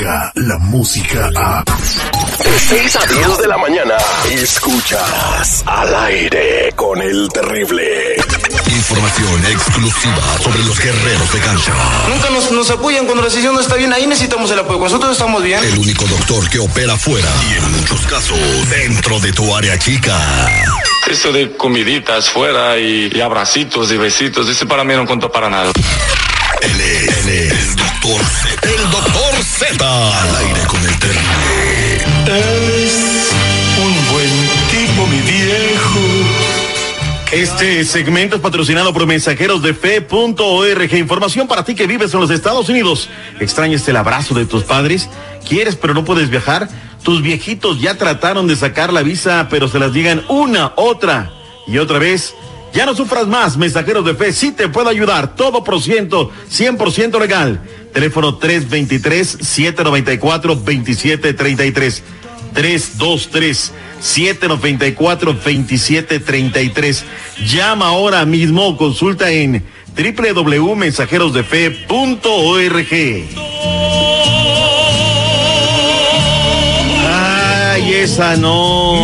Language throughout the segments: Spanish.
La música a... De 6 a 10 de la mañana. Escuchas al aire con el terrible. Información exclusiva sobre los guerreros de cancha. Nunca nos, nos apoyan cuando la sesión no está bien. Ahí necesitamos el apoyo. Nosotros estamos bien. El único doctor que opera fuera y en muchos casos dentro de tu área chica. Eso de comiditas fuera y, y abracitos y besitos, ese para mí no cuenta para nada. Él es, el doctor Z. El doctor Z. Al aire con el terrible. Es un buen tipo, mi viejo. Este segmento es patrocinado por mensajeros de fe.org. Información para ti que vives en los Estados Unidos. ¿Extrañas el abrazo de tus padres? ¿Quieres pero no puedes viajar? Tus viejitos ya trataron de sacar la visa, pero se las digan una, otra y otra vez. Ya no sufras más, mensajeros de fe, sí te puedo ayudar, todo por ciento, 100% legal. Teléfono 323-794-2733. 323-794-2733. Llama ahora mismo o consulta en www.mensajerosdefe.org. Ay, esa no.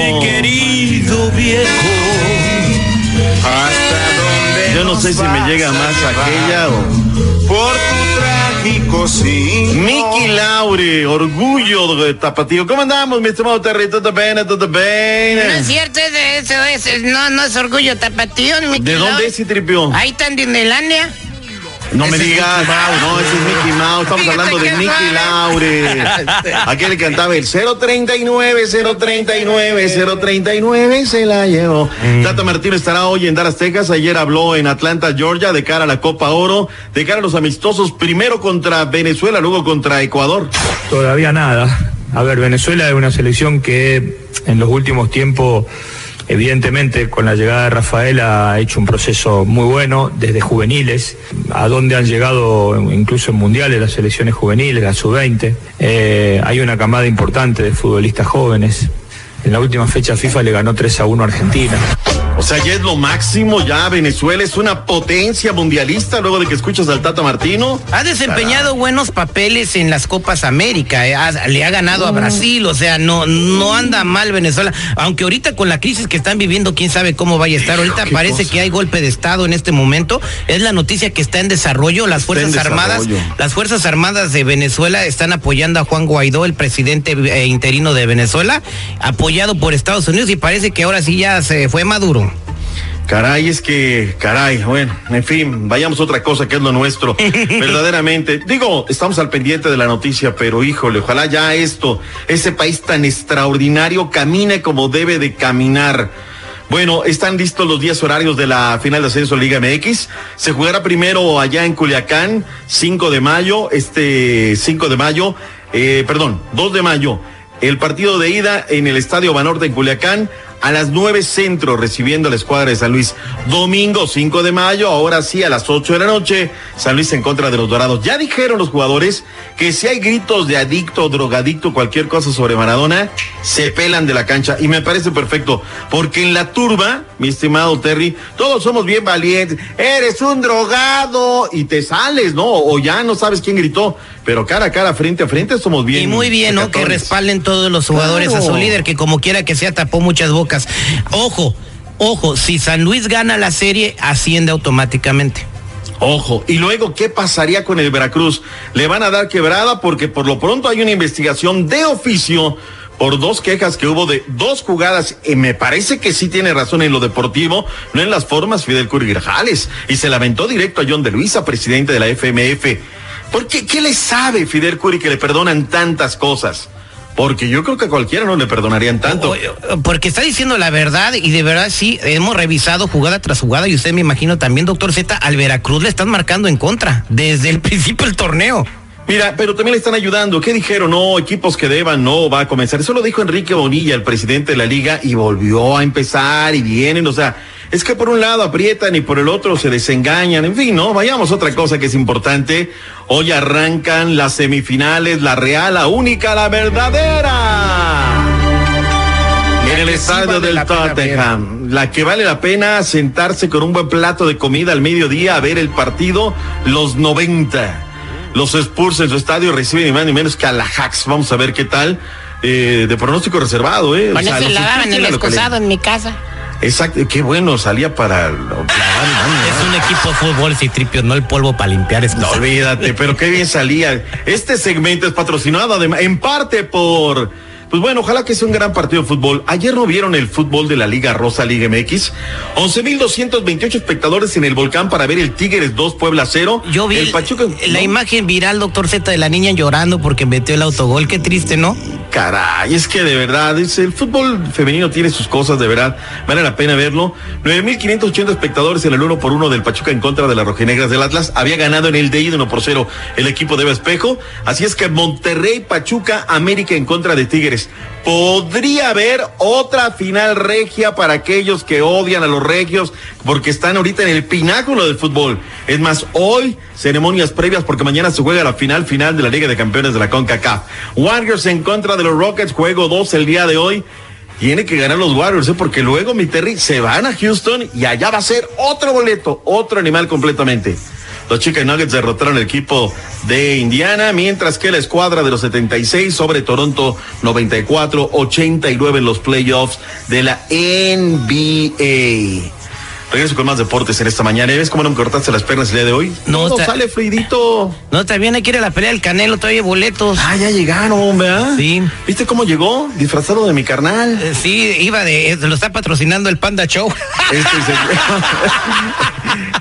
No sé si me llega más aquella o. Por tu trágico sí. Miki Laure, orgullo de Tapatío. ¿Cómo andamos, mi estimado Terry? ¿Todo bien? ¿Todo No bien? es cierto, eso, eso es, no, no es orgullo tapatío, mi ¿De dónde es Citripio? Ahí está en Disneylandia. No me digas, Mickey Mouse. no, ese es Mickey Mouse. Estamos Fíjate hablando de raro. Laure. Aquel que cantaba el 039, 039, 039, se la llevó. Tata Martino estará hoy en Dallas, Texas. Ayer habló en Atlanta, Georgia, de cara a la Copa Oro, de cara a los amistosos, primero contra Venezuela, luego contra Ecuador. Todavía nada. A ver, Venezuela es una selección que en los últimos tiempos, evidentemente, con la llegada de Rafael ha hecho un proceso muy bueno desde juveniles, a donde han llegado incluso en mundiales las selecciones juveniles, la sub-20. Eh, hay una camada importante de futbolistas jóvenes. En la última fecha FIFA le ganó 3 a 1 a Argentina. O sea, ya es lo máximo, ya Venezuela es una potencia mundialista luego de que escuchas al Tata Martino. Ha desempeñado buenos papeles en las Copas América, eh, ha- le ha ganado a Brasil, o sea, no, no anda mal Venezuela, aunque ahorita con la crisis que están viviendo, quién sabe cómo vaya a estar. Ahorita qué parece cosa. que hay golpe de Estado en este momento, es la noticia que está en desarrollo, las Está Fuerzas Armadas, las Fuerzas Armadas de Venezuela están apoyando a Juan Guaidó, el presidente eh, interino de Venezuela, apoyado por Estados Unidos y parece que ahora sí ya se fue Maduro. Caray, es que, caray, bueno, en fin, vayamos a otra cosa que es lo nuestro. Verdaderamente, digo, estamos al pendiente de la noticia, pero híjole, ojalá ya esto, ese país tan extraordinario, camine como debe de caminar. Bueno, están listos los días horarios de la final de ascenso Liga MX. Se jugará primero allá en Culiacán, 5 de mayo, este 5 de mayo, eh, perdón, 2 de mayo. El partido de ida en el Estadio Banorte en Culiacán a las 9 centro recibiendo a la escuadra de San Luis. Domingo 5 de mayo, ahora sí a las 8 de la noche, San Luis en contra de los Dorados. Ya dijeron los jugadores que si hay gritos de adicto, drogadicto, cualquier cosa sobre Maradona, se pelan de la cancha y me parece perfecto, porque en la turba, mi estimado Terry, todos somos bien valientes. Eres un drogado y te sales, ¿no? O ya no sabes quién gritó, pero cara a cara, frente a frente somos bien. Y muy bien, ¿no? Que respalden todos los jugadores Claro. a su líder, que como quiera que sea, tapó muchas bocas. Ojo, ojo, si San Luis gana la serie, asciende automáticamente. Ojo, y luego, ¿qué pasaría con el Veracruz? Le van a dar quebrada porque por lo pronto hay una investigación de oficio por dos quejas que hubo de dos jugadas, y me parece que sí tiene razón en lo deportivo, no en las formas, Fidel Curry Grajales, y se lamentó directo a John de Luisa, presidente de la FMF. ¿Por qué? ¿Qué le sabe Fidel Curry que le perdonan tantas cosas? Porque yo creo que a cualquiera no le perdonarían tanto. Porque está diciendo la verdad y de verdad sí, hemos revisado jugada tras jugada y usted me imagino también, doctor Z, al Veracruz le están marcando en contra desde el principio del torneo. Mira, pero también le están ayudando. ¿Qué dijeron? No, equipos que deban, no va a comenzar. Eso lo dijo Enrique Bonilla, el presidente de la liga, y volvió a empezar y vienen. O sea, es que por un lado aprietan y por el otro se desengañan. En fin, no, vayamos a otra cosa que es importante. Hoy arrancan las semifinales, la real, la única, la verdadera. En el sí estadio vale del Tottenham, la que vale la pena sentarse con un buen plato de comida al mediodía a ver el partido, los 90. Los Spurs en su estadio reciben ni más ni menos que a la Hacks. Vamos a ver qué tal. Eh, de pronóstico reservado, ¿eh? O Con sea, Spurs el excusado en mi casa. Exacto, qué bueno, salía para. lo- Es un equipo de fútbol, Citripio, no el polvo para limpiar No excusado. olvídate, pero qué bien salía. Este segmento es patrocinado además, en parte por. Pues bueno, ojalá que sea un gran partido de fútbol. Ayer no vieron el fútbol de la Liga Rosa Liga MX. 11.228 espectadores en el volcán para ver el Tigres 2 Puebla 0. Yo vi el Pachuca. la ¿no? imagen viral, doctor Z, de la niña llorando porque metió el autogol. Qué triste, ¿no? Caray, es que de verdad, el fútbol femenino tiene sus cosas, de verdad, vale la pena verlo. 9.580 espectadores en el 1 por 1 del Pachuca en contra de las rojinegras del Atlas. Había ganado en el de ida 1 por 0 el equipo de Espejo. Así es que Monterrey, Pachuca, América en contra de Tigres. Podría haber otra final regia para aquellos que odian a los regios porque están ahorita en el pináculo del fútbol. Es más, hoy ceremonias previas porque mañana se juega la final final de la Liga de Campeones de la CONCACAF. Warriors en contra de los Rockets, juego 2 el día de hoy. Tiene que ganar los Warriors, ¿eh? porque luego mi Terry se van a Houston y allá va a ser otro boleto, otro animal completamente. Los Chicken Nuggets derrotaron al equipo de Indiana, mientras que la escuadra de los 76 sobre Toronto 94-89 en los playoffs de la NBA. Regreso con más deportes en esta mañana. ¿Y ¿Ves cómo no me cortaste las piernas el día de hoy? No, está- sale fluidito. No, también hay que ir a la pelea del Canelo, todavía hay boletos. Ah, ya llegaron, ¿verdad? Sí. ¿Viste cómo llegó? Disfrazado de mi carnal. Eh, Sí, iba de, eh, lo está patrocinando el Panda Show. Este, seg-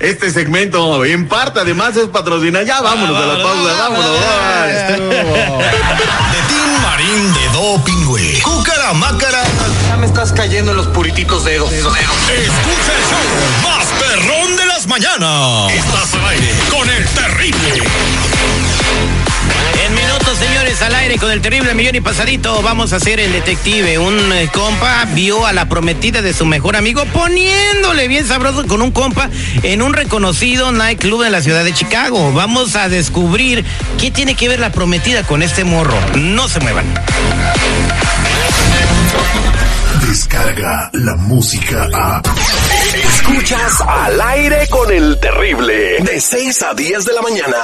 este segmento en parte además es patrocinado. Ya vámonos a la pausa, vámonos. bye. De Doping, güey. Cúcara, mácara. Ya me estás cayendo en los purititos dedos. Escucha el show más perrón de las mañanas. Estás al aire con el terrible. Al aire con el terrible millón y pasadito, vamos a hacer el detective. Un eh, compa vio a la prometida de su mejor amigo poniéndole bien sabroso con un compa en un reconocido nightclub en la ciudad de Chicago. Vamos a descubrir qué tiene que ver la prometida con este morro. No se muevan. Descarga la música a. Escuchas al aire con el terrible. De 6 a 10 de la mañana.